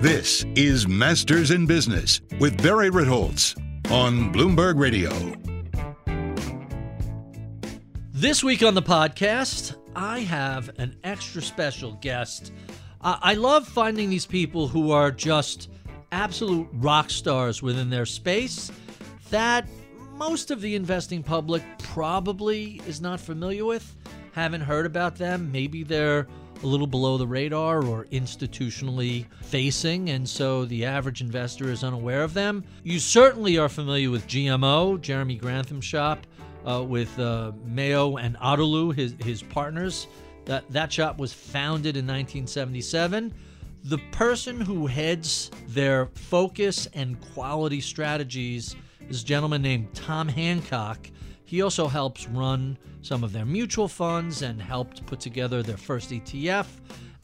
This is Masters in Business with Barry Ritholtz on Bloomberg Radio. This week on the podcast, I have an extra special guest. I love finding these people who are just absolute rock stars within their space that most of the investing public probably is not familiar with, haven't heard about them. Maybe they're a little below the radar or institutionally facing, and so the average investor is unaware of them. You certainly are familiar with GMO, Jeremy Grantham shop, uh, with uh, Mayo and Otterloo, his, his partners. That, that shop was founded in 1977. The person who heads their focus and quality strategies is a gentleman named Tom Hancock. He also helps run some of their mutual funds and helped put together their first ETF.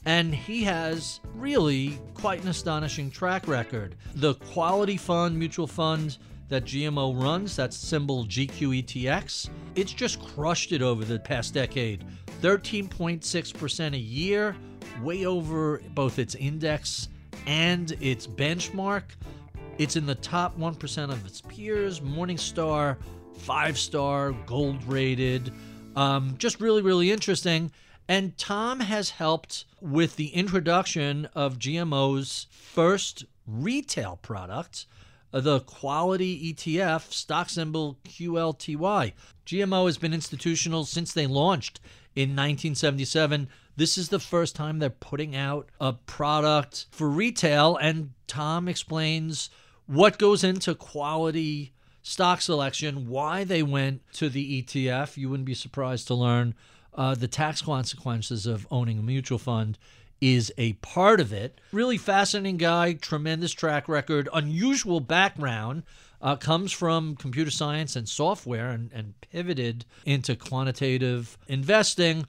And he has really quite an astonishing track record. The quality fund, mutual fund that GMO runs, that's symbol GQETX, it's just crushed it over the past decade. 13.6% a year, way over both its index and its benchmark. It's in the top 1% of its peers. Morningstar five star, gold rated. Um, just really, really interesting. And Tom has helped with the introduction of GMO's first retail product, uh, the quality ETF, stock symbol QLTY. GMO has been institutional since they launched in 1977. This is the first time they're putting out a product for retail, and Tom explains what goes into quality stock selection, why they went to the ETF. You wouldn't be surprised to learn uh, the tax consequences of owning a mutual fund is a part of it. Really fascinating guy, tremendous track record, unusual background. Uh, comes from computer science and software and, and pivoted into quantitative investing.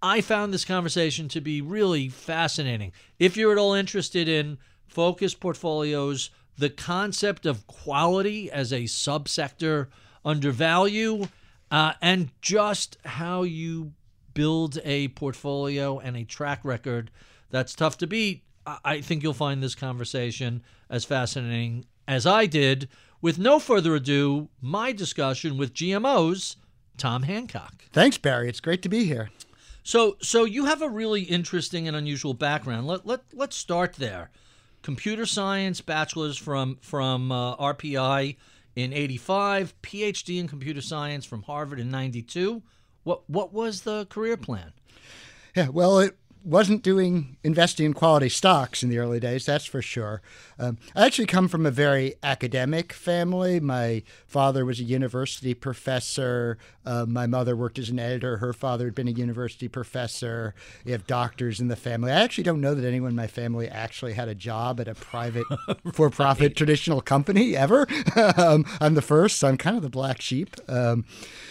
I found this conversation to be really fascinating. If you're at all interested in focused portfolios, the concept of quality as a subsector under value, uh, and just how you build a portfolio and a track record that's tough to beat. I think you'll find this conversation as fascinating as I did. With no further ado, my discussion with GMO's Tom Hancock. Thanks, Barry. It's great to be here. So, so you have a really interesting and unusual background. Let let let's start there computer science bachelor's from from uh, RPI in 85, PhD in computer science from Harvard in 92. What what was the career plan? Yeah, well, it wasn't doing investing in quality stocks in the early days, that's for sure. Um, I actually come from a very academic family. My father was a university professor. Uh, my mother worked as an editor. Her father had been a university professor. We have doctors in the family. I actually don't know that anyone in my family actually had a job at a private, for profit traditional company ever. um, I'm the first, so I'm kind of the black sheep. Um,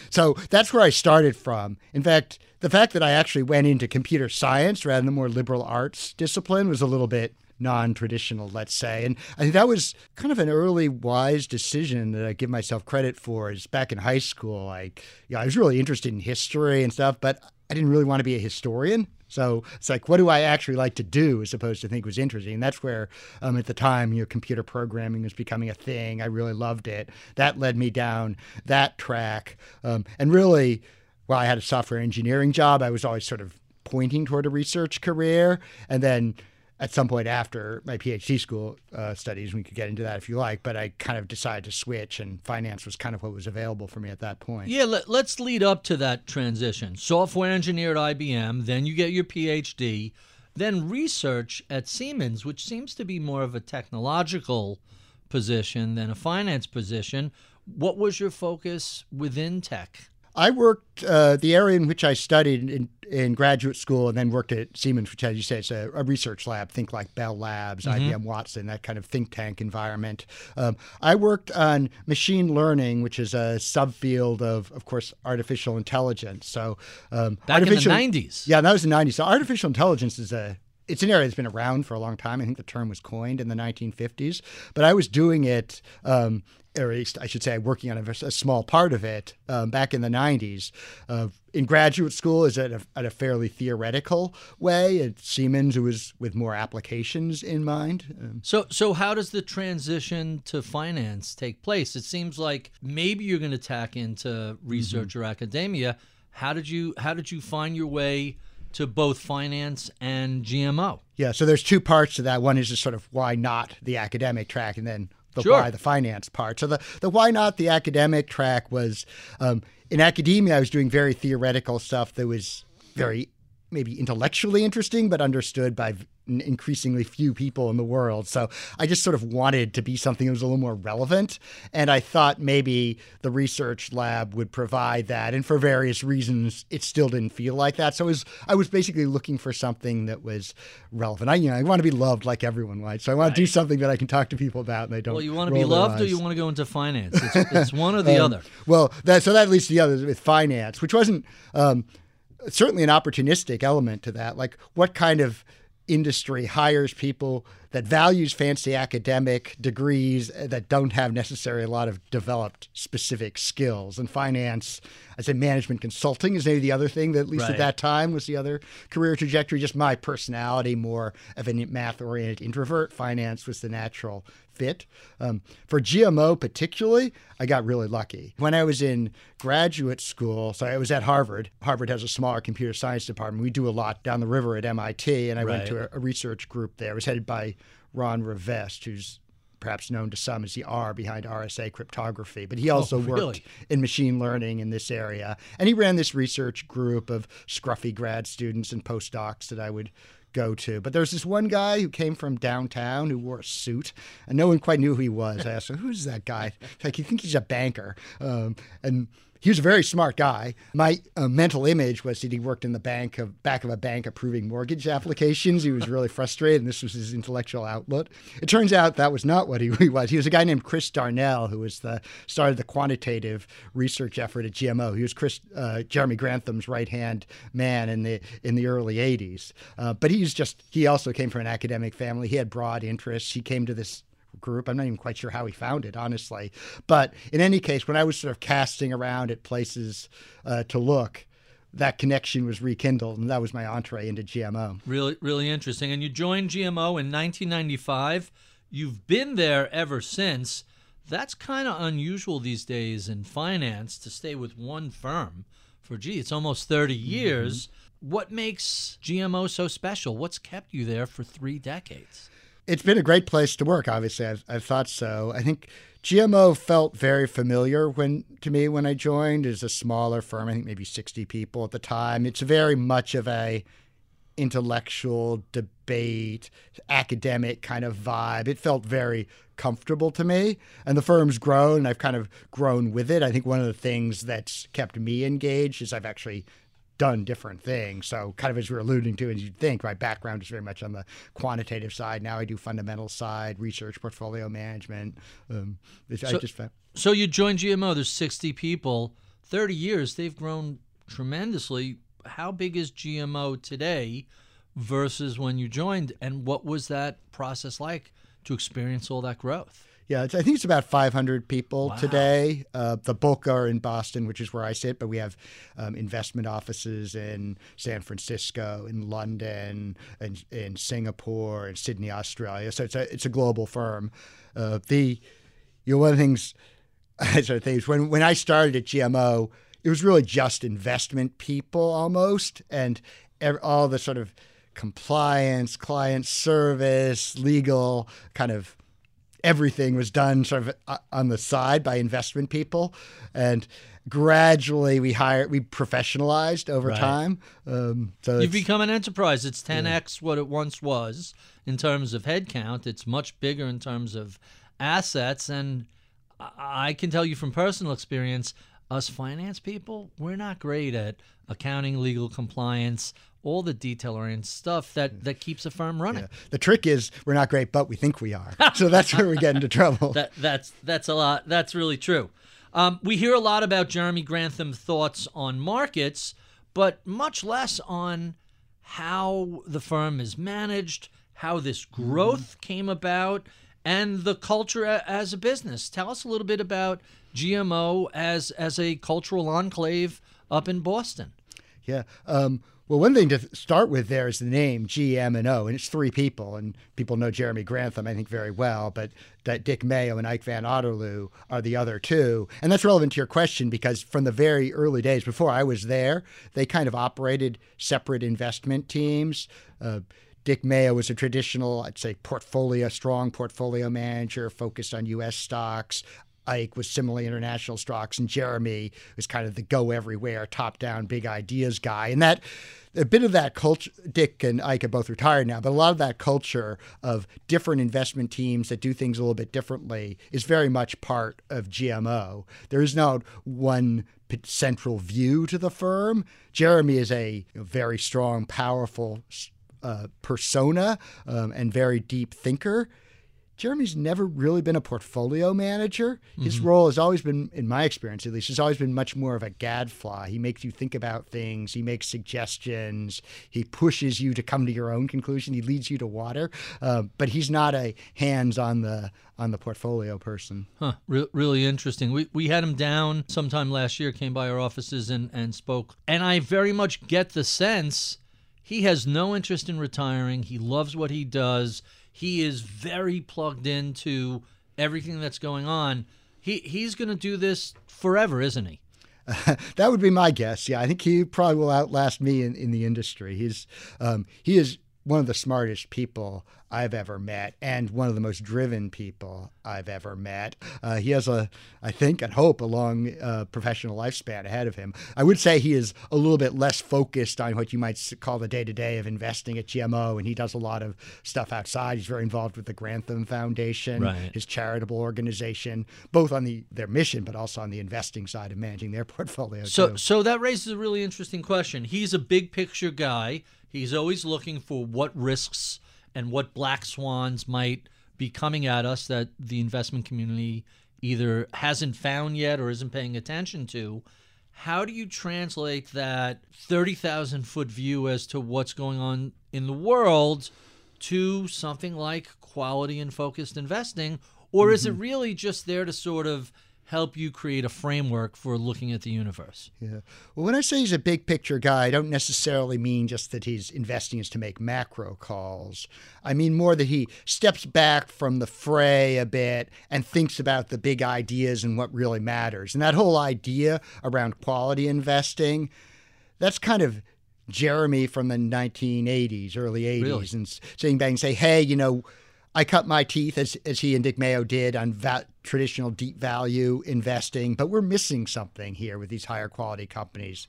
so that's where I started from. In fact, the fact that I actually went into computer science rather than the more liberal arts discipline was a little bit non-traditional, let's say. And I think that was kind of an early wise decision that I give myself credit for. Is back in high school, you know, I was really interested in history and stuff, but I didn't really want to be a historian. So it's like, what do I actually like to do as opposed to think was interesting? And that's where, um, at the time, you know, computer programming was becoming a thing. I really loved it. That led me down that track. Um, and really, well, I had a software engineering job. I was always sort of pointing toward a research career. And then at some point after my PhD school uh, studies. We could get into that if you like, but I kind of decided to switch, and finance was kind of what was available for me at that point. Yeah, let, us lead up to that transition. Software engineer at IBM, then you get your PhD, then research at Siemens, which seems to be more of a technological position than a finance position. What was your focus within tech? I worked uh, the area in which I studied in, in graduate school and then worked at Siemens, which, as you say, is a, a research lab. Think like Bell Labs, mm-hmm. IBM Watson, that kind of think tank environment. Um, I worked on machine learning, which is a subfield of, of course, artificial intelligence. So um, back in the '90s, yeah, that was the '90s. So artificial intelligence is a it's an area that's been around for a long time. I think the term was coined in the 1950s, but I was doing it, um, or at least I should say, working on a, a small part of it um, back in the 90s. Uh, in graduate school, is at a, at a fairly theoretical way. At Siemens, it was with more applications in mind. Um, so, so how does the transition to finance take place? It seems like maybe you're going to tack into research mm-hmm. or academia. How did you How did you find your way? To both finance and GMO. Yeah, so there's two parts to that. One is just sort of why not the academic track, and then the sure. why the finance part. So the the why not the academic track was um, in academia. I was doing very theoretical stuff that was very maybe intellectually interesting, but understood by increasingly few people in the world. So I just sort of wanted to be something that was a little more relevant. And I thought maybe the research lab would provide that. And for various reasons, it still didn't feel like that. So was, I was basically looking for something that was relevant. I, you know, I want to be loved like everyone, right? So I want right. to do something that I can talk to people about and they don't. Well, you want to be loved or you want to go into finance? It's, it's one or the um, other. Well, that, so that leads to the other with finance, which wasn't um, certainly an opportunistic element to that. Like what kind of industry hires people that values fancy academic degrees uh, that don't have necessarily a lot of developed specific skills. And finance, I say management consulting is maybe the other thing that at least right. at that time was the other career trajectory. Just my personality, more of a math oriented introvert. Finance was the natural fit. Um, for GMO particularly, I got really lucky. When I was in graduate school, so I was at Harvard. Harvard has a smaller computer science department. We do a lot down the river at MIT, and I right. went to a, a, research group there. It was headed by Ron Rivest, who's perhaps known to some as the R behind RSA cryptography, but he oh, also oh, really? worked in machine learning in this area. And he ran this research group of scruffy grad students and postdocs that I would go to. But there's this one guy who came from downtown who wore a suit, and no one quite knew who he was. I asked "Who's that guy?" Like, you think he's a banker? Um, and he was a very smart guy. My uh, mental image was that he worked in the bank of back of a bank approving mortgage applications. He was really frustrated, and this was his intellectual outlet. It turns out that was not what he, he was. He was a guy named Chris Darnell, who was the started the quantitative research effort at GMO. He was Chris uh, Jeremy Grantham's right hand man in the in the early '80s. Uh, but he's just he also came from an academic family. He had broad interests. He came to this group. I'm not even quite sure how he found it, honestly. But in any case, when I was sort of casting around at places uh, to look, that connection was rekindled, and that was my entree into GMO. Really, really interesting. And you joined GMO in 1995. You've been there ever since. That's kind of unusual these days in finance to stay with one firm for, gee, it's almost 30 mm-hmm. years. Mm-hmm. What makes GMO so special? What's kept you there for three decades? It's been a great place to work. Obviously, I've, I've thought so. I think GMO felt very familiar when to me when I joined. Is a smaller firm. I think maybe sixty people at the time. It's very much of a intellectual debate, academic kind of vibe. It felt very comfortable to me. And the firm's grown, and I've kind of grown with it. I think one of the things that's kept me engaged is I've actually done different things. So, kind of as we are alluding to, as you'd think, my background is very much on the quantitative side. Now I do fundamental side, research, portfolio management. Um, so, I just found. So you joined GMO. There's 60 people. 30 years. They've grown tremendously. How big is GMO today versus when you joined? And what was that process like to experience all that growth? Yeah, I think it's about 500 people wow. today. Uh, the bulk are in Boston, which is where I sit, but we have um, investment offices in San Francisco, in London, and in Singapore, and Sydney, Australia. So it's a it's a global firm. Uh, the you know one of the things sort of things when when I started at GMO, it was really just investment people almost, and all the sort of compliance, client service, legal, kind of everything was done sort of uh, on the side by investment people, and gradually we hired we professionalized over Right. time. Um, so You've become an enterprise. It's 10x what it once was in terms of headcount. It's much bigger in terms of assets. And I can tell you from personal experience, us finance people, we're not great at accounting, legal compliance, all the detail oriented stuff that, that keeps a firm running. the trick is we're not great, but we think we are. so that's where we get into trouble. That that's that's a lot. That's really true. Um, we hear a lot about Jeremy Grantham's thoughts on markets, but much less on how the firm is managed, how this growth came about, and the culture a- as a business. Tell us a little bit about GMO as as a cultural enclave up in Boston. Yeah. Um, well, one thing to start with there is the name G, M, and O, and it's three people. And people know Jeremy Grantham, I think, very well, but that Dick Mayo and Ike Van Otterloo are the other two. And that's relevant to your question because from the very early days, before I was there, they kind of operated separate investment teams. Uh, Dick Mayo was a traditional, I'd say, portfolio, strong portfolio manager focused on U.S. stocks. Ike was similarly international stocks, and Jeremy was kind of the go everywhere, top down, big ideas guy. And that, a bit of that culture, Dick and Ike are both retired now, but a lot of that culture of different investment teams that do things a little bit differently is very much part of GMO. There is no one central view to the firm. Jeremy is a very strong, powerful uh, persona um, and very deep thinker. Jeremy's never really been a portfolio manager. His role has always been, in my experience at least, has always been much more of a gadfly. He makes you think about things. He makes suggestions. He pushes you to come to your own conclusion. He leads you to water. Uh, but he's not a hands on the on the portfolio person. Huh, re- really interesting. We, we had him down sometime last year, came by our offices and, and spoke. And I very much get the sense he has no interest in retiring. He loves what he does. He is very plugged into everything that's going on. He, he's going to do this forever, isn't he? that would be my guess. Yeah, I think he probably will outlast me in, in the industry. He's um, he is one of the smartest people I've ever met and one of the most driven people I've ever met. Uh, he has a, I think and hope, a long uh, professional lifespan ahead of him. I would say he is a little bit less focused on what you might call the day to day of investing at GMO, and he does a lot of stuff outside. He's very involved with the Grantham Foundation, Right. his charitable organization, both on the their mission, but also on the investing side of managing their portfolio. So, too. so that raises a really interesting question. He's a big picture guy. He's always looking for what risks and what black swans might be coming at us that the investment community either hasn't found yet or isn't paying attention to. How do you translate that 30,000 foot view as to what's going on in the world to something like quality and focused investing? Or is it mm-hmm. really just there to sort of help you create a framework for looking at the universe? Yeah. Well, when I say he's a big picture guy, I don't necessarily mean just that he's investing is to make macro calls. I mean more that he steps back from the fray a bit and thinks about the big ideas and what really matters. And that whole idea around quality investing, that's kind of Jeremy from the 1980s, early 80s, Really? and sitting back and say, hey, you know, I cut my teeth as, as he and Dick Mayo did on va- traditional deep value investing, but we're missing something here with these higher quality companies.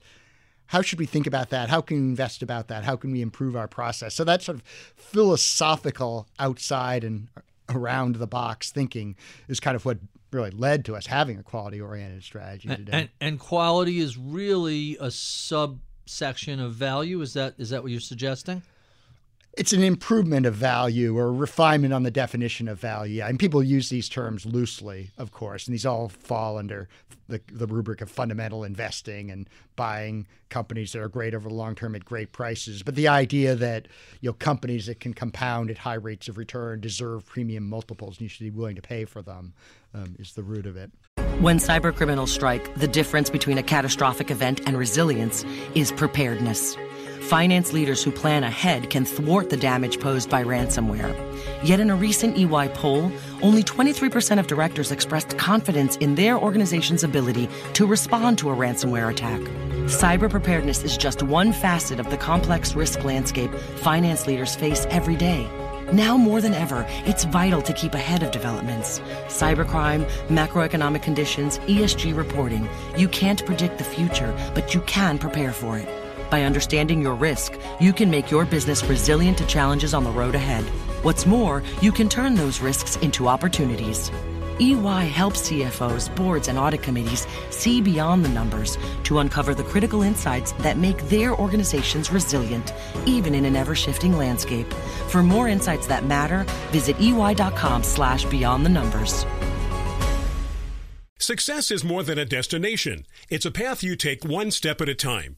How should we think about that? How can we invest about that? How can we improve our process? So that sort of philosophical outside and around the box thinking is kind of what really led to us having a quality oriented strategy today. and and quality is really a subsection of value. Is that is that what you're suggesting? It's an improvement of value or a refinement on the definition of value. Yeah, And people use these terms loosely, of course, and these all fall under the, the rubric of fundamental investing and buying companies that are great over the long term at great prices. But the idea that you know companies that can compound at high rates of return deserve premium multiples and you should be willing to pay for them um, is the root of it. When cybercriminals strike, the difference between a catastrophic event and resilience is preparedness. Finance leaders who plan ahead can thwart the damage posed by ransomware. Yet in a recent EY poll, only 23% of directors expressed confidence in their organization's ability to respond to a ransomware attack. Cyber preparedness is just one facet of the complex risk landscape finance leaders face every day. Now more than ever, it's vital to keep ahead of developments. Cybercrime, macroeconomic conditions, ESG reporting. You can't predict the future, but you can prepare for it. By understanding your risk, you can make your business resilient to challenges on the road ahead. What's more, you can turn those risks into opportunities. EY helps CFOs, boards, and audit committees see beyond the numbers to uncover the critical insights that make their organizations resilient, even in an ever-shifting landscape. For more insights that matter, visit ey.com slash beyond the numbers. Success is more than a destination. It's a path you take one step at a time.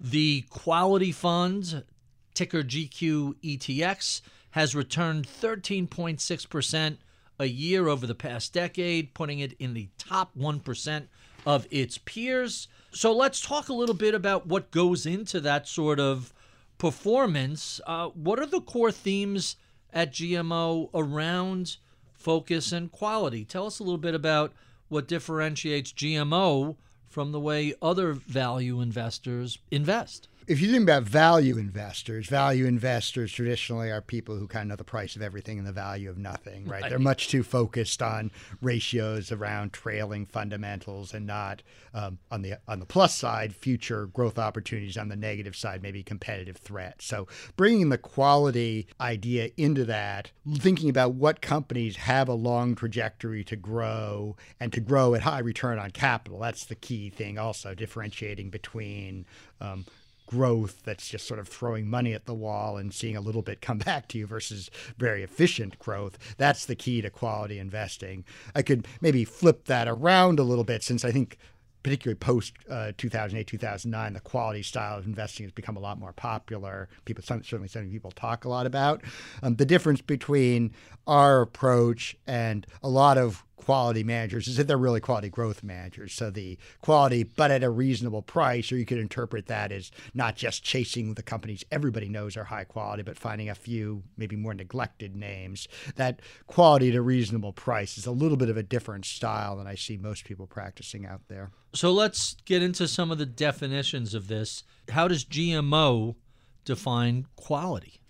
The Quality Fund, ticker GQETX, has returned 13.6% a year over the past decade, putting it in the top 1% of its peers. So let's talk a little bit about what goes into that sort of performance. Uh, what are the core themes at GMO around focus and quality? Tell us a little bit about what differentiates GMO from the way other value investors invest if you think about value investors, value investors traditionally are people who kind of know the price of everything and the value of nothing, right? right. They're much too focused on ratios around trailing fundamentals and not um, on the on the plus side, future growth opportunities. On the negative side, maybe competitive threats. So bringing the quality idea into that, thinking about what companies have a long trajectory to grow and to grow at high return on capital. That's the key thing. Also differentiating between um, growth that's just sort of throwing money at the wall and seeing a little bit come back to you versus very efficient growth. That's the key to quality investing. I could maybe flip that around a little bit since I think particularly post uh, 2008, 2009, the quality style of investing has become a lot more popular. People, certainly, some people talk a lot about um, the difference between our approach and a lot of quality managers is that they're really quality growth managers. So the quality, but at a reasonable price, or you could interpret that as not just chasing the companies everybody knows are high quality, but finding a few maybe more neglected names. That quality at a reasonable price is a little bit of a different style than I see most people practicing out there. So let's get into some of the definitions of this. How does GMO define quality?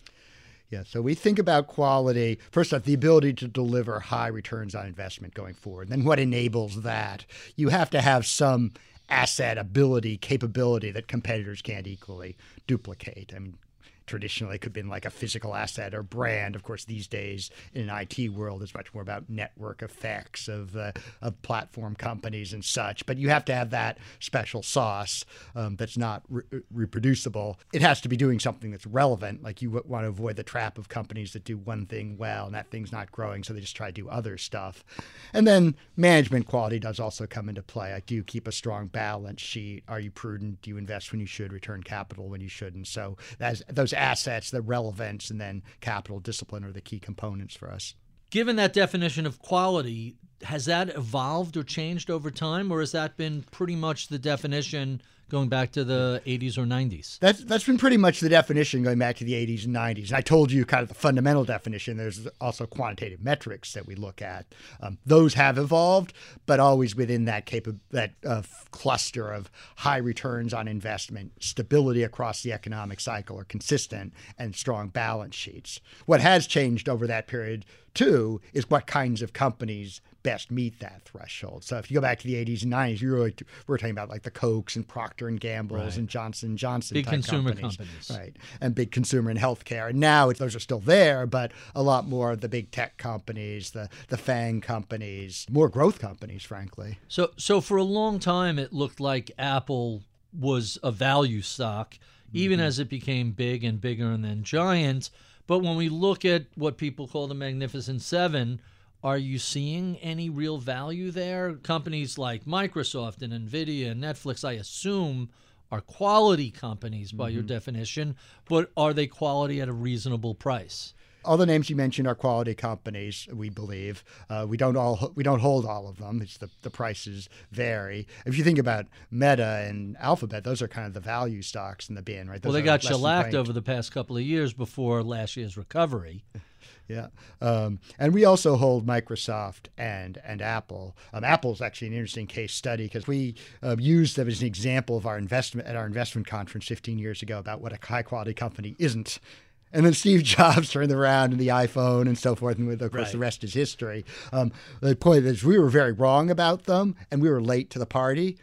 Yeah, so we think about quality. First off, the ability to deliver high returns on investment going forward. Then what enables that? You have to have some asset ability, capability that competitors can't equally duplicate. I mean, traditionally could have been like a physical asset or brand. Of course, these days in an IT world, it's much more about network effects of uh, of platform companies and such. But you have to have that special sauce um, that's not re- reproducible. It has to be doing something that's relevant. Like you want to avoid the trap of companies that do one thing well and that thing's not growing, so they just try to do other stuff. And then management quality does also come into play. Like, do you keep a strong balance sheet? Are you prudent? Do you invest when you should? Return capital when you shouldn't? So that's those assets, the relevance, and then capital discipline are the key components for us. Given that definition of quality, has that evolved or changed over time, or has that been pretty much the definition going back to the 80s or 90s. That's that's been pretty much the definition going back to the 80s and 90s. And I told you kind of the fundamental definition. There's also quantitative metrics that we look at. Um, those have evolved, but always within that capa- that uh, cluster of high returns on investment, stability across the economic cycle, are consistent, and strong balance sheets. What has changed over that period too is what kinds of companies best meet that threshold. So if you go back to the 80s and 90s, you really we're talking about like the Cokes and Procter and Gamble's right. and Johnson Johnson big consumer companies, companies, right? And big consumer and healthcare. And now those are still there, but a lot more of the big tech companies, the the Fang companies, more growth companies, frankly. So so for a long time, it looked like Apple was a value stock, even mm-hmm. as it became big and bigger and then giant. But when we look at what people call the Magnificent Seven are you seeing any real value there? Companies like Microsoft and Nvidia and Netflix, I assume, are quality companies by mm-hmm. your definition, but are they quality at a reasonable price? all the names you mentioned are quality companies. We believe uh, we don't all we don't hold all of them. It's the the prices vary. If you think about Meta and Alphabet, those are kind of the value stocks in the bin, right? Those well, they got shellacked over the past couple of years before last year's recovery. yeah. Um, and we also hold Microsoft and and Apple. Um, Apple's actually an interesting case study because we uh, used them as an example of our investment at our investment conference 15 years ago about what a high quality company isn't. And then Steve Jobs turned around and the iPhone and so forth, and of course right. the rest is history. Um, the point is, we were very wrong about them, and we were late to the party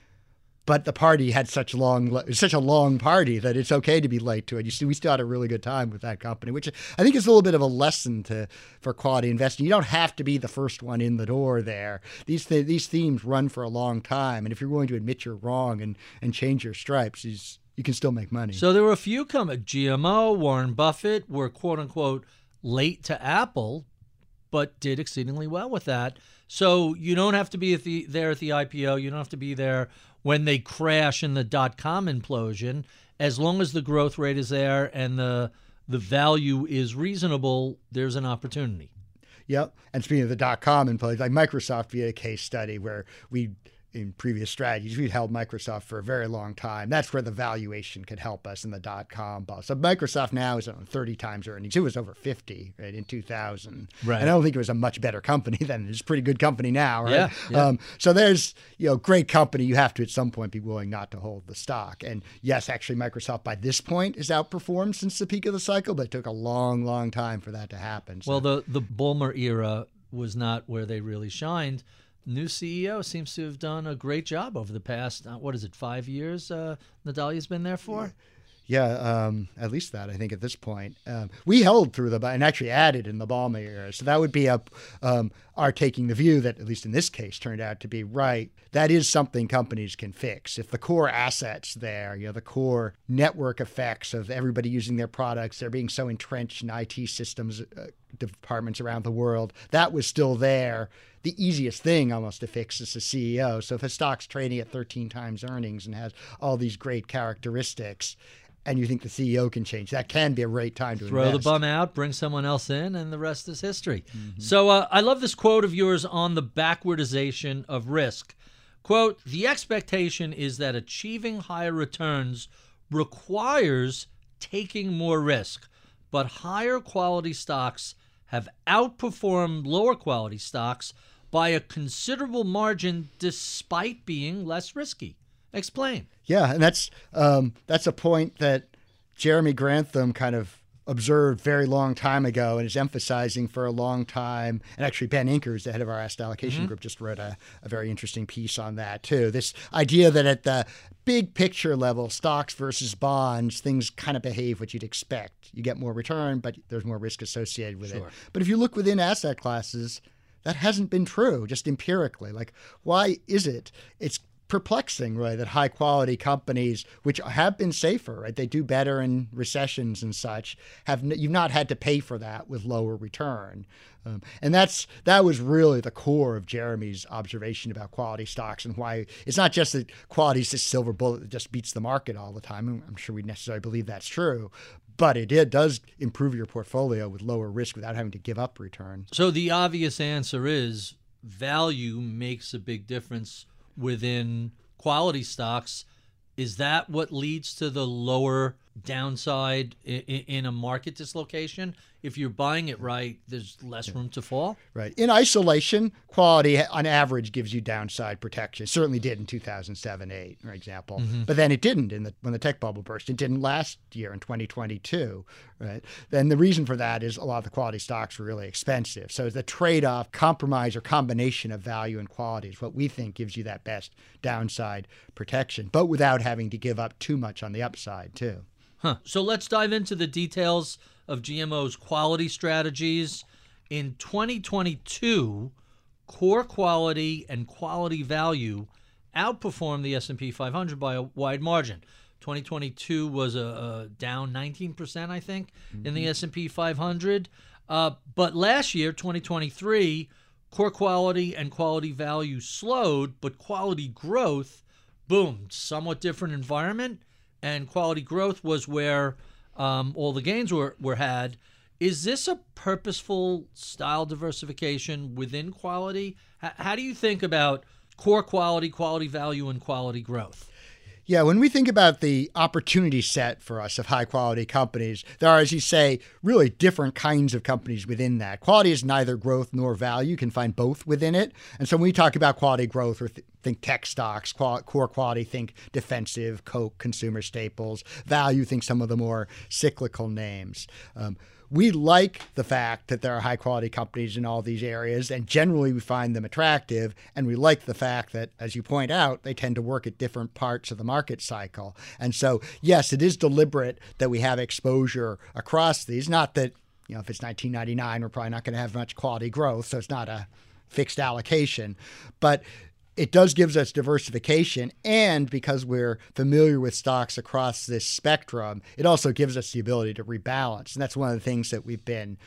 but the party had such long such a long party that it's okay to be late to it. You see, we still had a really good time with that company, which I think is a little bit of a lesson to for quality investing. You don't have to be the first one in the door there. These th- these themes run for a long time, and if you're going to admit you're wrong and and change your stripes, you can still make money. So there were a few come GMO, Warren Buffett were quote unquote late to Apple, but did exceedingly well with that. So you don't have to be at the there at the IPO. You don't have to be there when they crash in the dot com implosion, as long as the growth rate is there and the the value is reasonable, there's an opportunity. Yep. And speaking of the dot com implosion, like Microsoft, we had a case study where we in previous strategies. We've held Microsoft for a very long time. That's where the valuation could help us in the dot com bust. So Microsoft now is on 30 times earnings. It was over 50 right, in 2000. Right. And I don't think it was a much better company then. It's a pretty good company now, right? Yeah, yeah. Um, so there's, you know, great company. You have to at some point be willing not to hold the stock. And yes, actually, Microsoft by this point is outperformed since the peak of the cycle, but it took a long, long time for that to happen. So. Well, the, the Ballmer era was not where they really shined new CEO seems to have done a great job over the past, uh, what is it, five years uh, Nadella's been there for? Yeah, um, at least that I think at this point um, we held through the and actually added in the Ballmer era. So that would be up um, our taking the view that at least in this case turned out to be right. That is something companies can fix if the core assets there, you know, the core network effects of everybody using their products, they're being so entrenched in IT systems uh, departments around the world. That was still there the easiest thing almost to fix is the CEO. So if a stock's trading at 13 times earnings and has all these great characteristics, and you think the CEO can change, that can be a great time to throw invest. the bum out, bring someone else in, and the rest is history. Mm-hmm. So uh, I love this quote of yours on the backwardization of risk. Quote: The expectation is that achieving higher returns requires taking more risk, but higher quality stocks have outperformed lower quality stocks by a considerable margin despite being less risky. Explain. Yeah, and that's um, that's a point that Jeremy Grantham kind of observed very long time ago and is emphasizing for a long time. And actually, Ben Inkers, the head of our asset allocation mm-hmm. group, just wrote a, a very interesting piece on that too. This idea that at the big picture level, stocks versus bonds, things kind of behave what you'd expect. You get more return, but there's more risk associated with sure. it. But if you look within asset classes, that hasn't been true just empirically. Like, why is it? It's perplexing, really, That high quality companies, which have been safer, right? They do better in recessions and such. Have you've not had to pay for that with lower return, um, and that's that was really the core of Jeremy's observation about quality stocks and why it's not just that quality is this silver bullet that just beats the market all the time. I'm sure we necessarily believe that's true, but it, it does improve your portfolio with lower risk without having to give up return. So the obvious answer is value makes a big difference within quality stocks Is that what leads to the lower downside in, in a market dislocation? If you're buying it right, there's less room to fall. Right. In isolation, quality on average gives you downside protection. It certainly did in 2007 8, for example. Mm-hmm. But then it didn't in the, when the tech bubble burst. It didn't last year in 2022. Right. Then the reason for that is a lot of the quality stocks were really expensive. So the trade off, compromise, or combination of value and quality is what we think gives you that best downside protection, but without having to give up too much on the upside, too. Huh. So let's dive into the details of GMO's quality strategies. In 2022, core quality and quality value outperformed the S&P 500 by a wide margin. 2022 was a, a down 19%, I think, mm-hmm. in the mm-hmm. S&P 500. Uh, but last year, 2023, core quality and quality value slowed, but quality growth boomed. Somewhat different environment and quality growth was where um, all the gains were, were had. Is this a purposeful style diversification within quality? H- how do you think about core quality, quality value, and quality growth? Yeah, when we think about the opportunity set for us of high quality companies, there are, as you say, really different kinds of companies within that. Quality is neither growth nor value. You can find both within it. And so when we talk about quality growth, we think tech stocks, core quality, think defensive, Coke, consumer staples, value, think some of the more cyclical names. Um, we like the fact that there are high quality companies in all these areas, and generally we find them attractive. And we like the fact that, as you point out, they tend to work at different parts of the market cycle. And so, yes, it is deliberate that we have exposure across these. Not that, you know, if it's 1999, we're probably not going to have much quality growth, so it's not a fixed allocation. But it does gives us diversification and because we're familiar with stocks across this spectrum it also gives us the ability to rebalance. And that's one of the things that we've been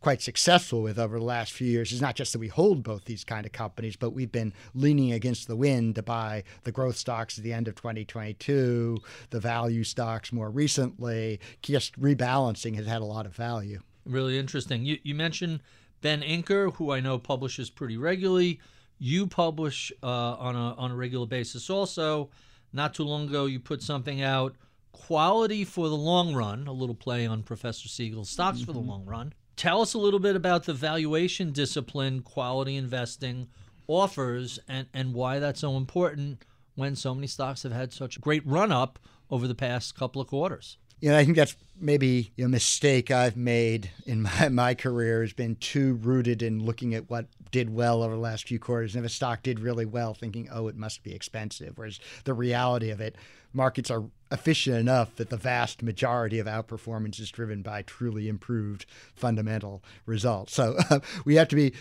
quite successful with over the last few years. Is not just that we hold both these kind of companies but we've been leaning against the wind to buy the growth stocks at the end of 2022 the value stocks more recently. Just rebalancing has had a lot of value. Really interesting. You, you mentioned ben inker who i know publishes pretty regularly you publish uh, on a on a regular basis. Also, not too long ago, you put something out, "Quality for the Long Run," a little play on Professor Siegel's "Stocks mm-hmm. for the mm-hmm. Long Run." Tell us a little bit about the valuation discipline quality investing offers and, and why that's so important when so many stocks have had such a great run up over the past couple of quarters. You know, I think that's maybe a mistake I've made in my, my career has been too rooted in looking at what did well over the last few quarters. And if a stock did really well, thinking, oh, it must be expensive. Whereas the reality of it, markets are efficient enough that the vast majority of outperformance is driven by truly improved fundamental results. So uh, we have to be,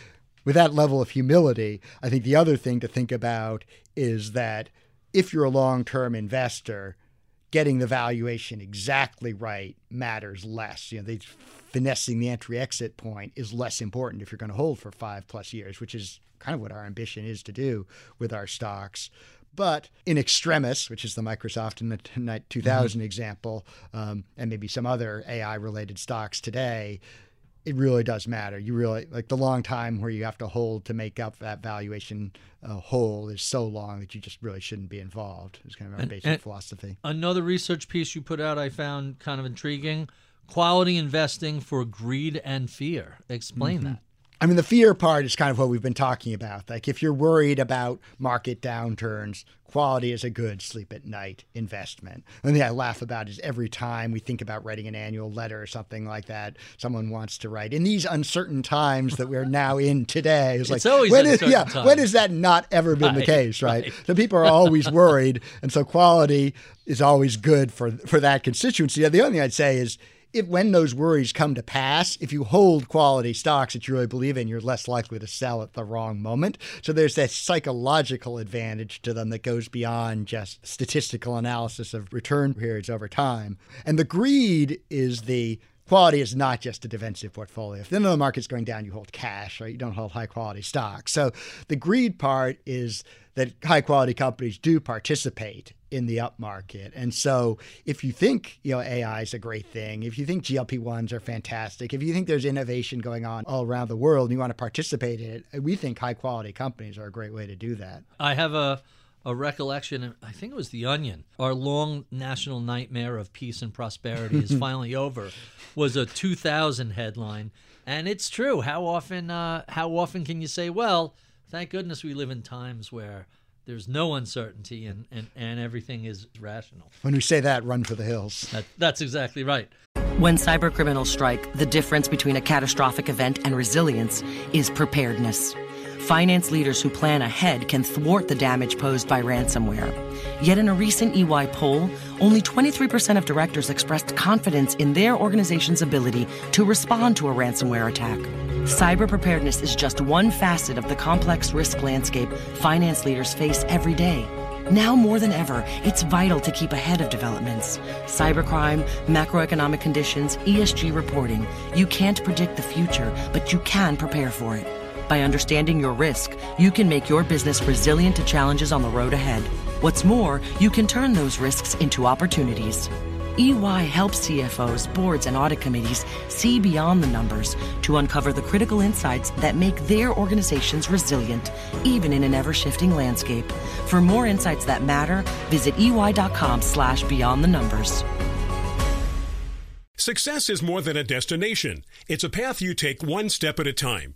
with that level of humility, I think the other thing to think about is that if you're a long term investor, getting the valuation exactly right matters less. You know, they, finessing the entry exit point is less important if you're going to hold for five plus years, which is kind of what our ambition is to do with our stocks. But in extremis, which is the Microsoft in the 2000 mm-hmm. example, um, and maybe some other AI related stocks today, it really does matter. You really like the long time where you have to hold to make up that valuation uh, is so long that you just really shouldn't be involved. It's kind of our and, basic and philosophy. Another research piece you put out I found kind of intriguing: quality investing for greed and fear. Explain mm-hmm. that. I mean, the fear part is kind of what we've been talking about. Like, if you're worried about market downturns, quality is a good sleep at night investment. The thing I laugh about is every time we think about writing an annual letter or something like that, someone wants to write in these uncertain times that we're now in today. It's, it's like, always when is, yeah, times. when has that not ever been right, the case, right? right? So people are always worried, and so quality is always good for for that constituency. The other thing I'd say is if when those worries come to pass, if you hold quality stocks that you really believe in, you're less likely to sell at the wrong moment. So there's that psychological advantage to them that goes beyond just statistical analysis of return periods over time. And the greed is the quality is not just a defensive portfolio. If the the market's going down, you hold cash, right? You don't hold high quality stocks. So the greed part is that high quality companies do participate in the up market. And so if you think, you know, AI is a great thing, if you think GLP-1s are fantastic, if you think there's innovation going on all around the world and you want to participate in it, we think high quality companies are a great way to do that. I have a a recollection. I think it was The Onion. Our long national nightmare of peace and prosperity is finally over. Was a 2000 headline, and it's true. How often? Uh, how often can you say, "Well, thank goodness we live in times where"? There's no uncertainty and, and, and everything is rational. When we say that, run for the hills. That, that's exactly right. When cybercriminals strike, the difference between a catastrophic event and resilience is preparedness. Finance leaders who plan ahead can thwart the damage posed by ransomware. Yet in a recent EY poll, only 23% of directors expressed confidence in their organization's ability to respond to a ransomware attack. Cyber preparedness is just one facet of the complex risk landscape finance leaders face every day. Now more than ever, it's vital to keep ahead of developments. Cybercrime, macroeconomic conditions, ESG reporting. You can't predict the future, but you can prepare for it. By understanding your risk, you can make your business resilient to challenges on the road ahead. What's more, you can turn those risks into opportunities. EY helps CFOs, boards, and audit committees see beyond the numbers to uncover the critical insights that make their organizations resilient, even in an ever-shifting landscape. For more insights that matter, visit ey.com slash beyond the numbers. Success is more than a destination. It's a path you take one step at a time.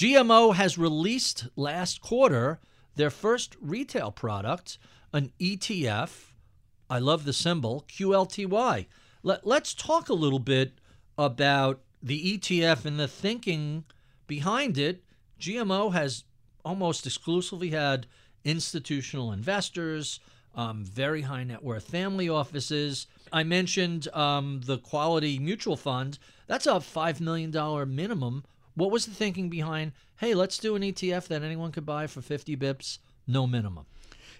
GMO has released last quarter their first retail product, an ETF. I love the symbol QLTY. Let, us talk a little bit about the ETF and the thinking behind it. GMO has almost exclusively had institutional investors, um, very high net worth family offices. I mentioned um, the Quality Mutual Fund. That's a $5 million minimum what was the thinking behind, hey, let's do an ETF that anyone could buy for 50 bips, no minimum?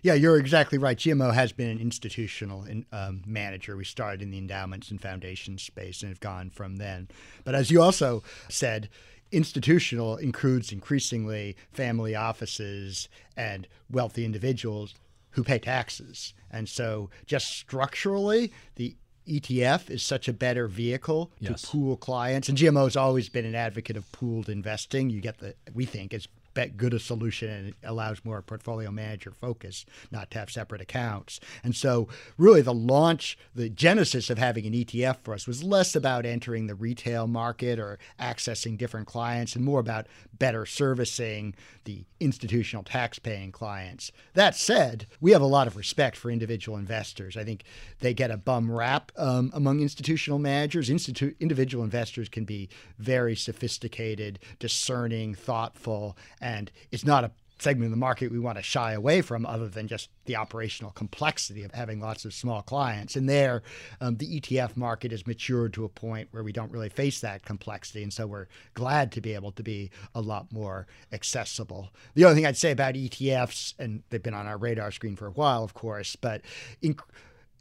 Yeah, you're exactly right. GMO has been an institutional in, um, manager. We started in the endowments and foundations space and have gone from then. But as you also said, institutional includes increasingly family offices and wealthy individuals who pay taxes. And so, just structurally, the ETF is such a better vehicle yes. to pool clients. And GMO has always been an advocate of pooled investing. You get the, we think, it's good a solution and it allows more portfolio manager focus, not to have separate accounts. And so, really, the launch, the genesis of having an ETF for us was less about entering the retail market or accessing different clients and more about better servicing the institutional tax-paying clients. That said, we have a lot of respect for individual investors. I think they get a bum rap um, among institutional managers. Institu- individual investors can be very sophisticated, discerning, thoughtful, and it's not a segment of the market we want to shy away from other than just the operational complexity of having lots of small clients. And there, um, the ETF market has matured to a point where we don't really face that complexity. And so we're glad to be able to be a lot more accessible. The other thing I'd say about ETFs, and they've been on our radar screen for a while, of course, but in,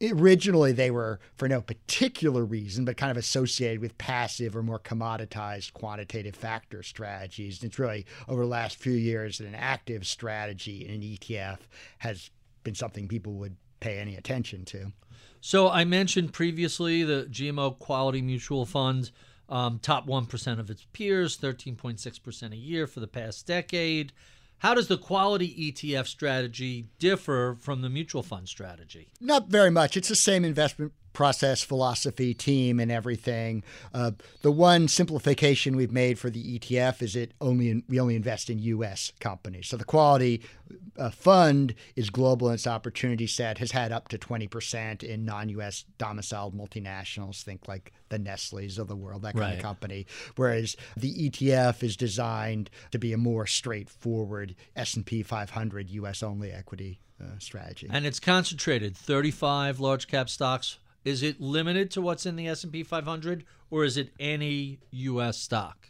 originally they were for no particular reason, but kind of associated with passive or more commoditized quantitative factor strategies. And it's really over the last few years that an active strategy in an ETF has been something people would pay any attention to. So I mentioned previously the GMO Quality Mutual Fund, um, top 1% of its peers, 13.6% a year for the past decade. How does the quality ETF strategy differ from the mutual fund strategy? Not very much. It's the same investment process, philosophy, team, and everything. Uh, the one simplification we've made for the ETF is it only in, we only invest in U.S. companies. So the quality uh, fund is global in its opportunity set, has had up to 20% in non-U.S. domiciled multinationals. Think like the Nestle's of the world, that kind right. of company. Whereas the ETF is designed to be a more straightforward S&P 500 U.S. only equity uh, strategy. And it's concentrated 35 large cap stocks is it limited to what's in the S&P 500 or is it any US stock?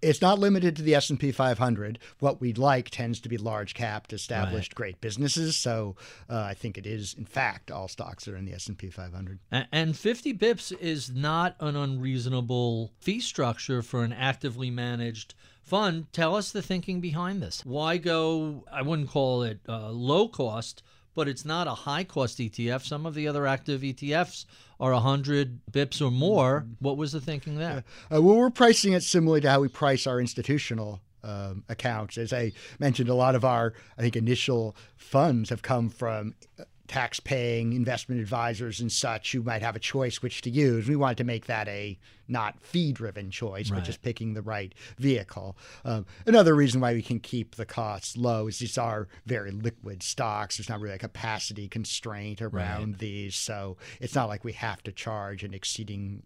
It's not limited to the S&P 500. What we'd like tends to be large capped established right. great businesses, so uh, I think it is in fact all stocks that are in the S&P 500. And 50 bips is not an unreasonable fee structure for an actively managed fund. Tell us the thinking behind this. Why go I wouldn't call it uh, low cost but it's not a high cost ETF. Some of the other active ETFs are 100 bips or more. Mm-hmm. What was the thinking there? Uh, well, we're pricing it similarly to how we price our institutional um, accounts. As I mentioned, a lot of our, I think, initial funds have come from uh, tax paying investment advisors and such who might have a choice which to use. We wanted to make that a not fee driven choice, right. but just picking the right vehicle. Um, another reason why we can keep the costs low is these are very liquid stocks. There's not really a capacity constraint around right. these. So it's not like we have to charge an exceeding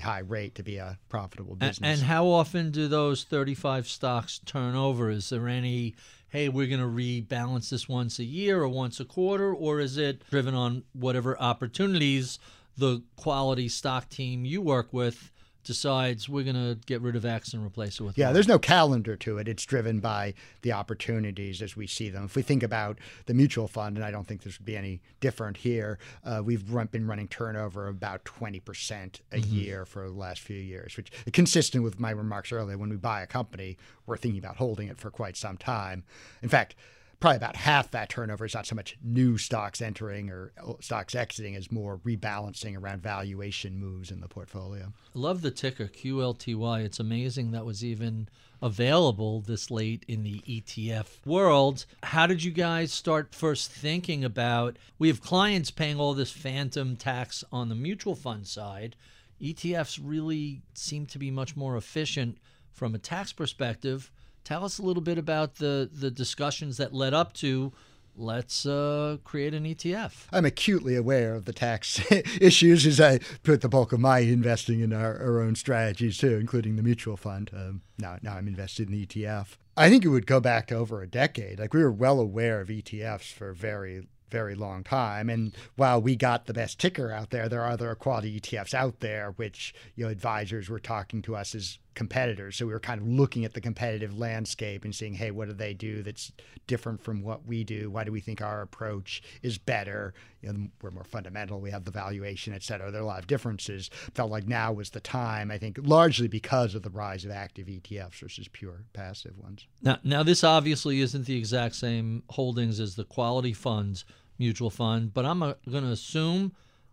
high rate to be a profitable business. And, and, how often do those 35 stocks turn over? Is there any hey, we're going to rebalance this once a year or once a quarter, or is it driven on whatever opportunities the quality stock team you work with decides we're going to get rid of X and replace it with yeah. There's no calendar to it. It's driven by the opportunities as we see them. If we think about the mutual fund, and I don't think this would be any different here, uh, we've run, been running turnover about 20 percent a mm-hmm. year for the last few years, which is consistent with my remarks earlier. When we buy a company, we're thinking about holding it for quite some time. In fact probably about half that turnover is not so much new stocks entering or uh, stocks exiting as more rebalancing around valuation moves in the portfolio. Love the ticker QLTY. It's amazing that was even available this late in the ETF world. How did you guys start first thinking about we have clients paying all this phantom tax on the mutual fund side. ETFs really seem to be much more efficient from a tax perspective Tell us a little bit about the the discussions that led up to let's uh, create an ETF. I'm acutely aware of the tax issues as I put the bulk of my investing in our, our own strategies too, including the mutual fund. Um, now, now I'm invested in the ETF. I think it would go back to over a decade. Like we were well aware of ETFs for very very long time. And while we got the best ticker out there, there are other quality ETFs out there, which you know advisors were talking to us as competitors. So we were kind of looking at the competitive landscape and seeing, hey, what do they do that's different from what we do? Why do we think our approach is better? You know, we're more fundamental. We have the valuation, et cetera. There are a lot of differences. Felt like now was the time. I think largely because of the rise of active ETFs versus pure passive ones. Now, now this obviously isn't the exact same holdings as the quality funds mutual fund, but I'm uh, going to assume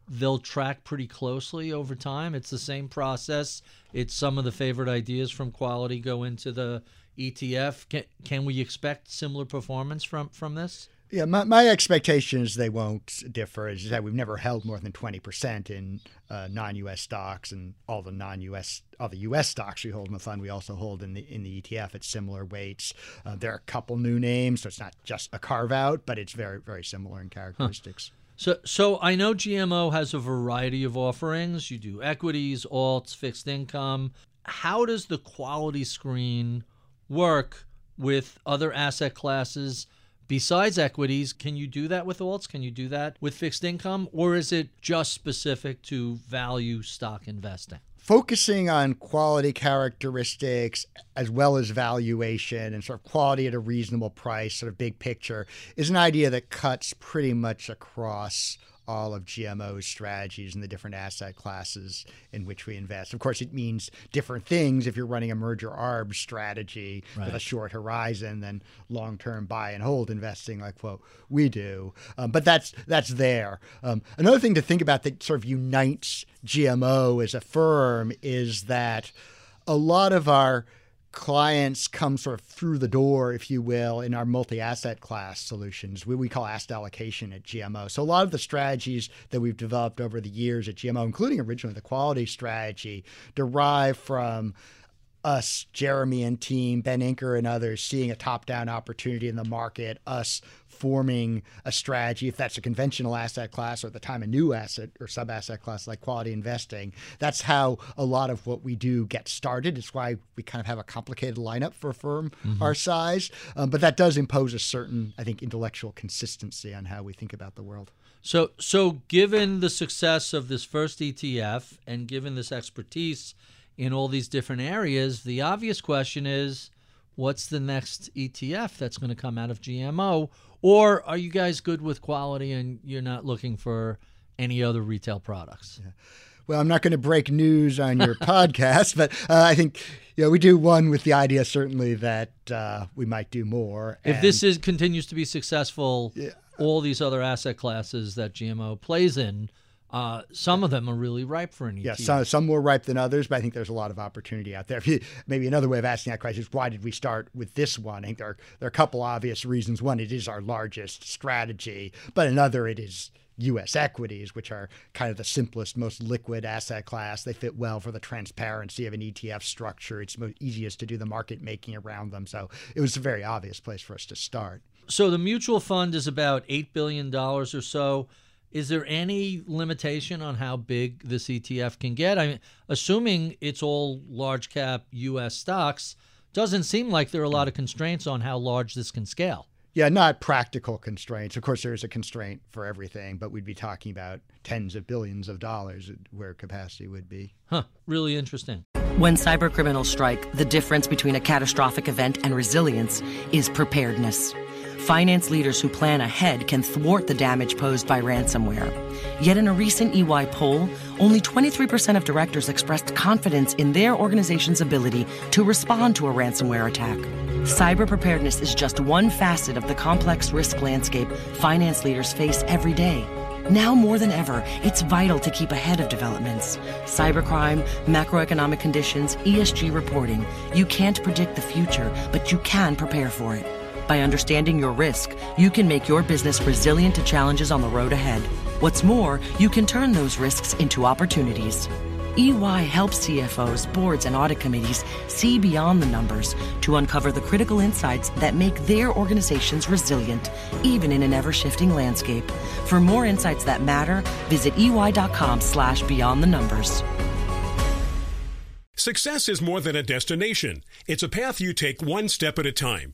they'll track pretty closely over time. It's the same process. It's some of the favorite ideas from quality go into the ETF. Can, can we expect similar performance from from this? Yeah, my, my expectation is they won't differ. Is that we've never held more than twenty percent in uh, non-U.S. stocks, and all the non-U.S. all the U.S. stocks we hold in the fund, we also hold in the in the ETF at similar weights. Uh, there are a couple new names, so it's not just a carve out, but it's very very similar in characteristics. Huh. So, so I know GMO has a variety of offerings. You do equities, alts, fixed income. How does the quality screen work with other asset classes besides equities? Can you do that with alts? Can you do that with fixed income? Or is it just specific to value stock investing? Focusing on quality characteristics as well as valuation and sort of quality at a reasonable price, sort of big picture, is an idea that cuts pretty much across all of GMO's strategies and the different asset classes in which we invest. Of course, it means different things if you're running a merger arb strategy right. with a short horizon than long-term buy and hold investing like what we do. Um, but that's that's there. Um, another thing to think about that sort of unites GMO as a firm is that a lot of our clients come sort of through the door, if you will, in our multi asset class solutions. We, we call asset allocation at GMO. So, a lot of the strategies that we've developed over the years at GMO, including originally the quality strategy, derive from us, Jeremy and team, Ben Inker and others, seeing a top down opportunity in the market, us forming a strategy, if that's a conventional asset class or at the time a new asset or sub asset class like quality investing. That's how a lot of what we do gets started. It's why we kind of have a complicated lineup for a firm mm-hmm. our size. Um, but that does impose a certain, I think, intellectual consistency on how we think about the world. So, so given the success of this first ETF and given this expertise in all these different areas, the obvious question is what's the next ETF that's going to come out of GMO? Or are you guys good with quality and you're not looking for any other retail products? Yeah. Well, I'm not going to break news on your podcast, but uh, I think you know, we do one with the idea certainly that uh, we might do more. If this is continues to be successful, yeah. all these other asset classes that GMO plays in uh, some of them are really ripe for an ETF. Yeah, some, some more ripe than others, but I think there's a lot of opportunity out there. You, maybe another way of asking that question is why did we start with this one? I think there are, there are a couple obvious reasons. One, it is our largest strategy, but another, it is U.S. equities, which are kind of the simplest, most liquid asset class. They fit well for the transparency of an ETF structure. It's easiest to do the market making around them. So it was a very obvious place for us to start. So the mutual fund is about $8 billion or so. Is there any limitation on how big this ETF can get? I mean, assuming it's all large cap U.S. stocks, doesn't seem like there are a lot of constraints on how large this can scale. Yeah, not practical constraints. Of course, there is a constraint for everything, but we'd be talking about tens of billions of dollars where capacity would be. Huh, really interesting. When cybercriminals strike, the difference between a catastrophic event and resilience is preparedness. Finance leaders who plan ahead can thwart the damage posed by ransomware. Yet in a recent EY poll, only 23% of directors expressed confidence in their organization's ability to respond to a ransomware attack. Cyber preparedness is just one facet of the complex risk landscape finance leaders face every day. Now more than ever, it's vital to keep ahead of developments. Cybercrime, macroeconomic conditions, ESG reporting. You can't predict the future, but you can prepare for it. By understanding your risk, you can make your business resilient to challenges on the road ahead. What's more, you can turn those risks into opportunities. EY helps CFOs, boards, and audit committees see beyond the numbers to uncover the critical insights that make their organizations resilient, even in an ever-shifting landscape. For more insights that matter, visit ey.com slash beyond the numbers. Success is more than a destination. It's a path you take one step at a time.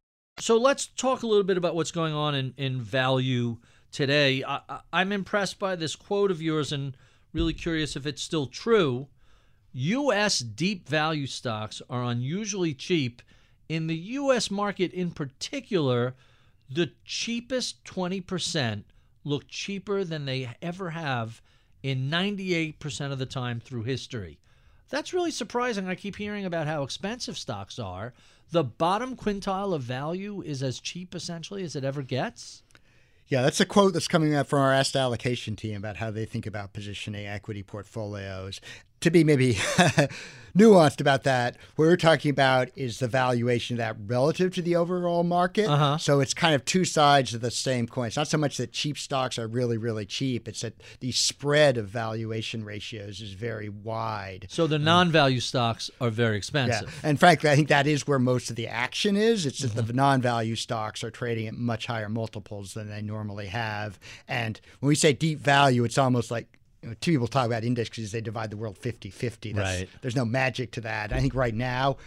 So let's talk a little bit about what's going on in, in value today. I, I'm impressed by this quote of yours and really curious if it's still true. U.S. deep value stocks are unusually cheap. In the U.S. market in particular, the cheapest 20% look cheaper than they ever have in 98% of the time through history. That's really surprising. I keep hearing about how expensive stocks are. The bottom quintile of value is as cheap essentially as it ever gets. Yeah, that's a quote that's coming out from our asset allocation team about how they think about positioning equity portfolios. To be maybe nuanced about that. What we're talking about is the valuation of that relative to the overall market. Uh-huh. So it's kind of two sides of the same coin. It's not so much that cheap stocks are really, really cheap. It's that the spread of valuation ratios is very wide. So the non-value stocks are very expensive. Yeah. And frankly, I think that is where most of the action is. It's that the non-value stocks are trading at much higher multiples than they normally have. And when we say deep value, it's almost like you know, two people talk about indexes, they divide the world 50 50. Right. There's no magic to that. I think right now,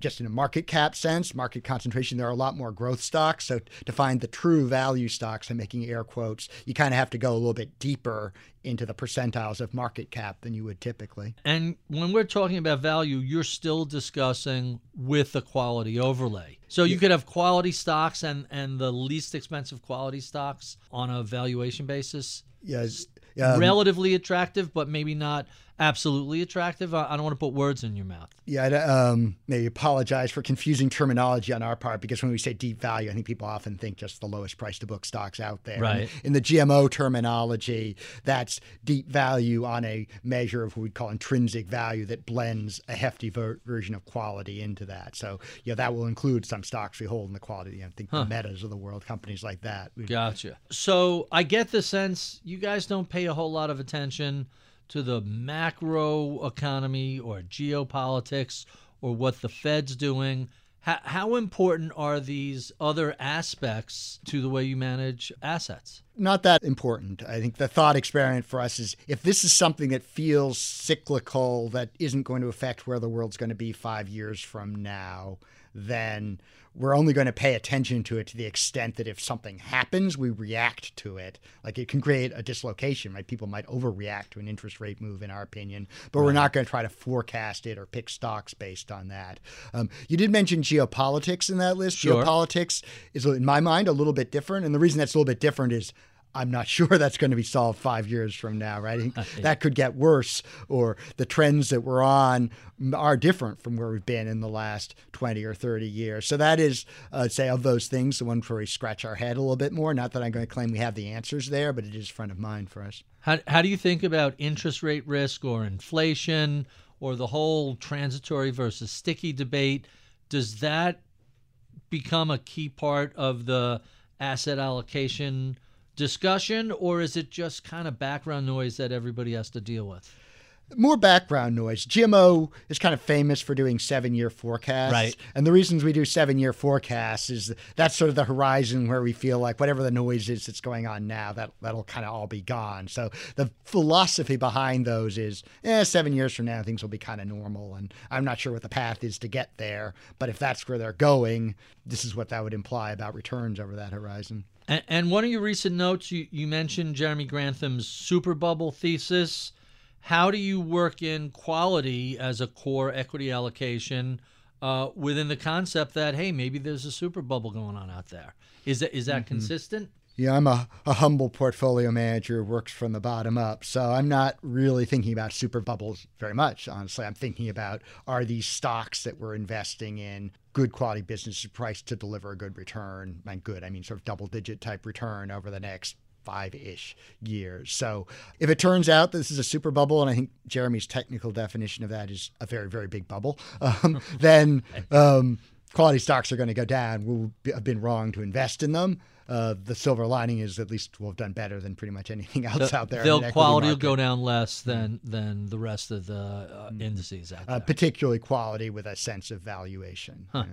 just in a market cap sense, market concentration, there are a lot more growth stocks. So to find the true value stocks, I'm making air quotes, you kind of have to go a little bit deeper into the percentiles of market cap than you would typically. And when we're talking about value, you're still discussing with a quality overlay. So you could have quality stocks and, and the least expensive quality stocks on a valuation basis. Yes. Um, relatively attractive, but maybe not absolutely attractive. I, I don't want to put words in your mouth. Yeah, I um, maybe apologize for confusing terminology on our part because when we say deep value, I think people often think just the lowest price to book stocks out there. Right. In the GMO terminology, that's deep value on a measure of what we call intrinsic value that blends a hefty ver- version of quality into that. So, yeah, that will include some stocks we hold in the quality. I think Huh. the metas of the world, companies like that. Gotcha. So I get the sense you guys don't pay a whole lot of attention to the macro economy or geopolitics or what the Fed's doing. How, how important are these other aspects to the way you manage assets? not that important. I think the thought experiment for us is if this is something that feels cyclical, that isn't going to affect where the world's going to be five years from now, then we're only going to pay attention to it to the extent that if something happens, we react to it. Like it can create a dislocation, right? People might overreact to an interest rate move, in our opinion, but we're not going to try to forecast it or pick stocks based on that. Um, you did mention geopolitics in that list. Sure. Geopolitics is, in my mind, a little bit different. And the reason that's a little bit different is I'm not sure that's going to be solved five years from now, right? I think that could get worse, or the trends that we're on are different from where we've been in the last 20 or 30 years. So that is, uh, say, of those things, the one where we scratch our head a little bit more. Not that I'm going to claim we have the answers there, but it is front of mind for us. How, how do you think about interest rate risk or inflation or the whole transitory versus sticky debate? Does that become a key part of the asset allocation discussion, or is it just kind of background noise that everybody has to deal with? More background noise. GMO is kind of famous for doing seven year forecasts. Right. And the reasons we do seven year forecasts is that's sort of the horizon where we feel like whatever the noise is that's going on now, that, that'll kind of all be gone. So the philosophy behind those is eh, seven years from now, things will be kind of normal. And I'm not sure what the path is to get there. But if that's where they're going, this is what that would imply about returns over that horizon. And, and one of your recent notes, you, you mentioned Jeremy Grantham's super bubble thesis. How do you work in quality as a core equity allocation uh, within the concept that hey, maybe there's a super bubble going on out there? Is that is that Mm-hmm. consistent? Yeah, I'm a, a humble portfolio manager who works from the bottom up. So I'm not really thinking about super bubbles very much, honestly. I'm thinking about are these stocks that we're investing in good quality businesses priced to deliver a good return? And good, I mean sort of double digit type return over the next five ish years. So if it turns out this is a super bubble, and I think Jeremy's technical definition of that is a very, very big bubble, um, then um, quality stocks are going to go down. We'll have been wrong to invest in them. Uh, the silver lining is at least we'll have done better than pretty much anything else The- out there. the quality will go down less than than the rest of the uh, indices out there. Uh, particularly quality with a sense of valuation. Huh.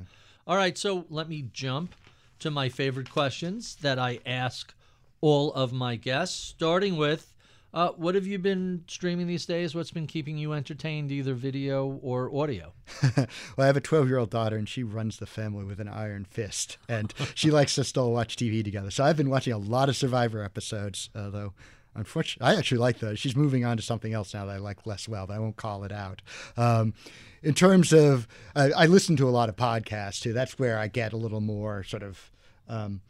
All right, so let me jump to my favorite questions that I ask all of my guests, starting with uh, what have you been streaming these days? What's been keeping you entertained, either video or audio? well, I have a 12 year old daughter, and she runs the family with an iron fist, and she likes to still watch TV together. So I've been watching a lot of Survivor episodes, uh, though. Unfortunately, I actually like those. She's moving on to something else now that I like less well, but I won't call it out. Um, in terms of, I I listen to a lot of podcasts too. That's where I get a little more sort of. Um,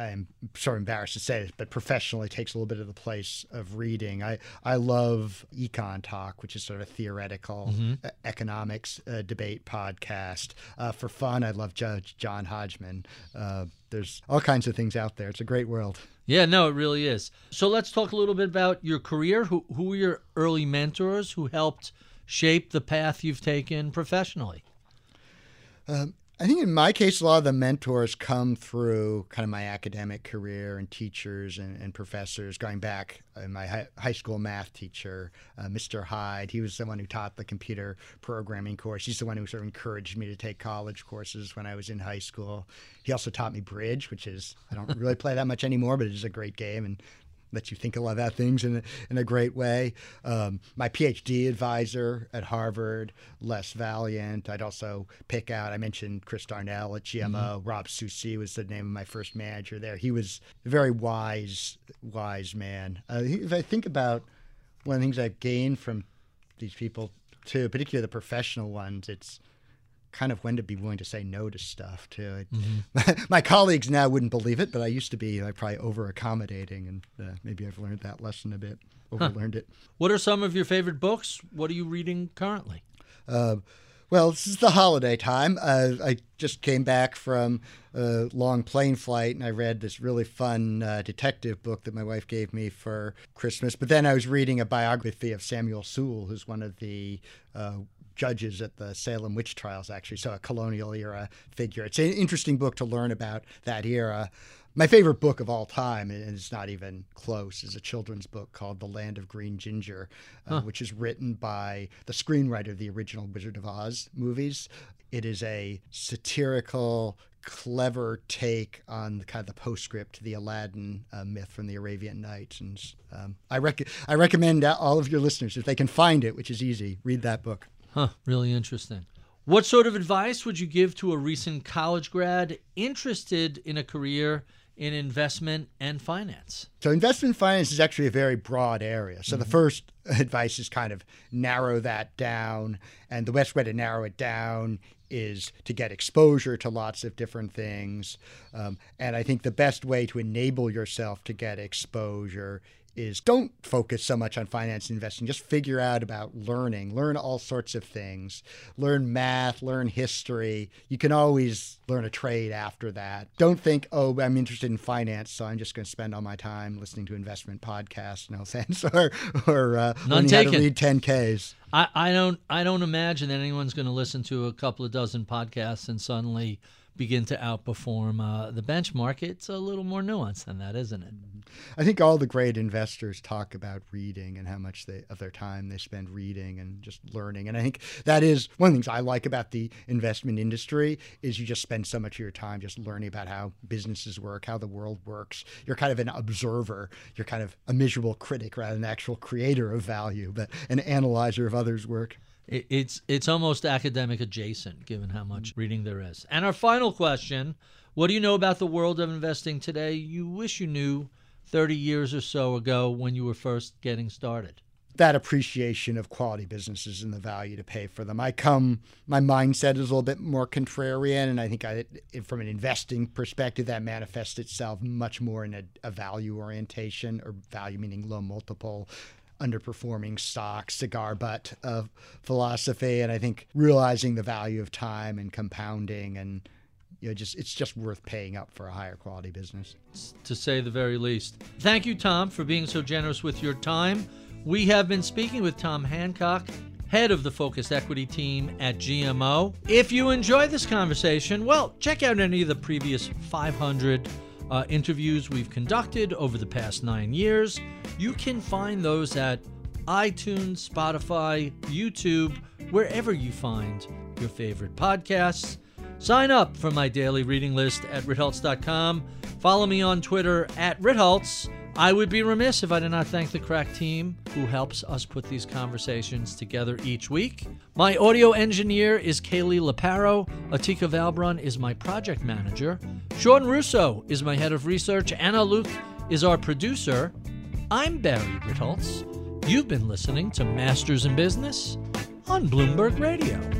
I'm sort of embarrassed to say this, but professionally takes a little bit of the place of reading. I, I love Econ Talk, which is sort of theoretical Mm-hmm. e- economics uh, debate podcast. Uh, for fun, I love Judge John Hodgman. Uh, there's all kinds of things out there. It's a great world. Yeah, no, it really is. So let's talk a little bit about your career. Who who were your early mentors who helped shape the path you've taken professionally? Um, I think in my case, a lot of the mentors come through kind of my academic career and teachers and, and professors. Going back, uh, my high, school math teacher, uh, Mr. Hyde, he was the one who taught the computer programming course. He's the one who sort of encouraged me to take college courses when I was in high school. He also taught me bridge, which is I don't really play that much anymore, but it is a great game and lets you think a lot about things in a, in a great way. Um, my PhD advisor at Harvard, Les Valiant. I'd also pick out, I mentioned Chris Darnell at GMO. Mm-hmm. Rob Soucy was the name of my first manager there. He was a very wise, wise man. Uh, if I think about one of the things I've gained from these people, too, particularly the professional ones, it's kind of when to be willing to say no to stuff too. Mm-hmm. My, colleagues now wouldn't believe it, but I used to be like probably over accommodating, and uh, maybe I've learned that lesson a bit. Overlearned huh. it. What are some of your favorite books? What are you reading currently? Uh, well, this is the holiday time. Uh, I just came back from a long plane flight and I read this really fun uh, detective book that my wife gave me for Christmas. But then I was reading a biography of Samuel Sewall, who's one of the uh, judges at the Salem witch trials, actually. So a colonial era figure. It's an interesting book to learn about that era. My favorite book of all time, and it's not even close, is a children's book called The Land of Green Ginger, uh, huh. which is written by the screenwriter of the original Wizard of Oz movies. It is a satirical, clever take on the kind of the postscript to the Aladdin uh, myth from the Arabian Nights. And um, I, rec- I recommend all of your listeners, if they can find it, which is easy, read that book. Huh, really interesting. What sort of advice would you give to a recent college grad interested in a career in investment and finance? So, investment finance is actually a very broad area. So, mm-hmm. the first advice is kind of narrow that down. And the best way to narrow it down is to get exposure to lots of different things. Um, and I think the best way to enable yourself to get exposure is don't focus so much on finance and investing. Just figure out about learning, learn all sorts of things, learn math, learn history. You can always learn a trade after that. Don't think, oh, I'm interested in finance, so I'm just going to spend all my time listening to investment podcasts. No offense, or or uh, None learning taken. how to read 10ks. I, I don't I don't imagine that anyone's going to listen to a couple of dozen podcasts and suddenly begin to outperform uh, the benchmark. It's a little more nuanced than that, isn't it? I think all the great investors talk about reading and how much they, of their time they spend reading and just learning. And I think that is one of the things I like about the investment industry is you just spend so much of your time just learning about how businesses work, how the world works. You're kind of an observer. You're kind of a miserable critic rather than an actual creator of value, but an analyzer of others' work it's it's almost academic adjacent given how much reading there is. And our final question, what do you know about the world of investing today you wish you knew 30 years or so ago when you were first getting started? That appreciation of quality businesses and the value to pay for them. I come, my mindset is a little bit more contrarian, and I think I, from an investing perspective, that manifests itself much more in a, a value orientation or value meaning low multiple underperforming stock, cigar butt of philosophy. And I think realizing the value of time and compounding and you know, just it's just worth paying up for a higher quality business. To say the very least. Thank you, Tom, for being so generous with your time. We have been speaking with Tom Hancock, head of the Focused Equity team at GMO. If you enjoy this conversation, well, check out any of the previous 500 uh, interviews we've conducted over the past nine years. You can find those at iTunes, Spotify, YouTube, wherever you find your favorite podcasts. Sign up for my daily reading list at ritholtz.com. Follow me on Twitter at ritholtz. I would be remiss if I did not thank the crack team who helps us put these conversations together each week. My audio engineer is Kaylee Laparo. Atika Valbrun is my project manager. Sean Russo is my head of research. Anna Luke is our producer. I'm Barry Ritholtz. You've been listening to Masters in Business on Bloomberg Radio.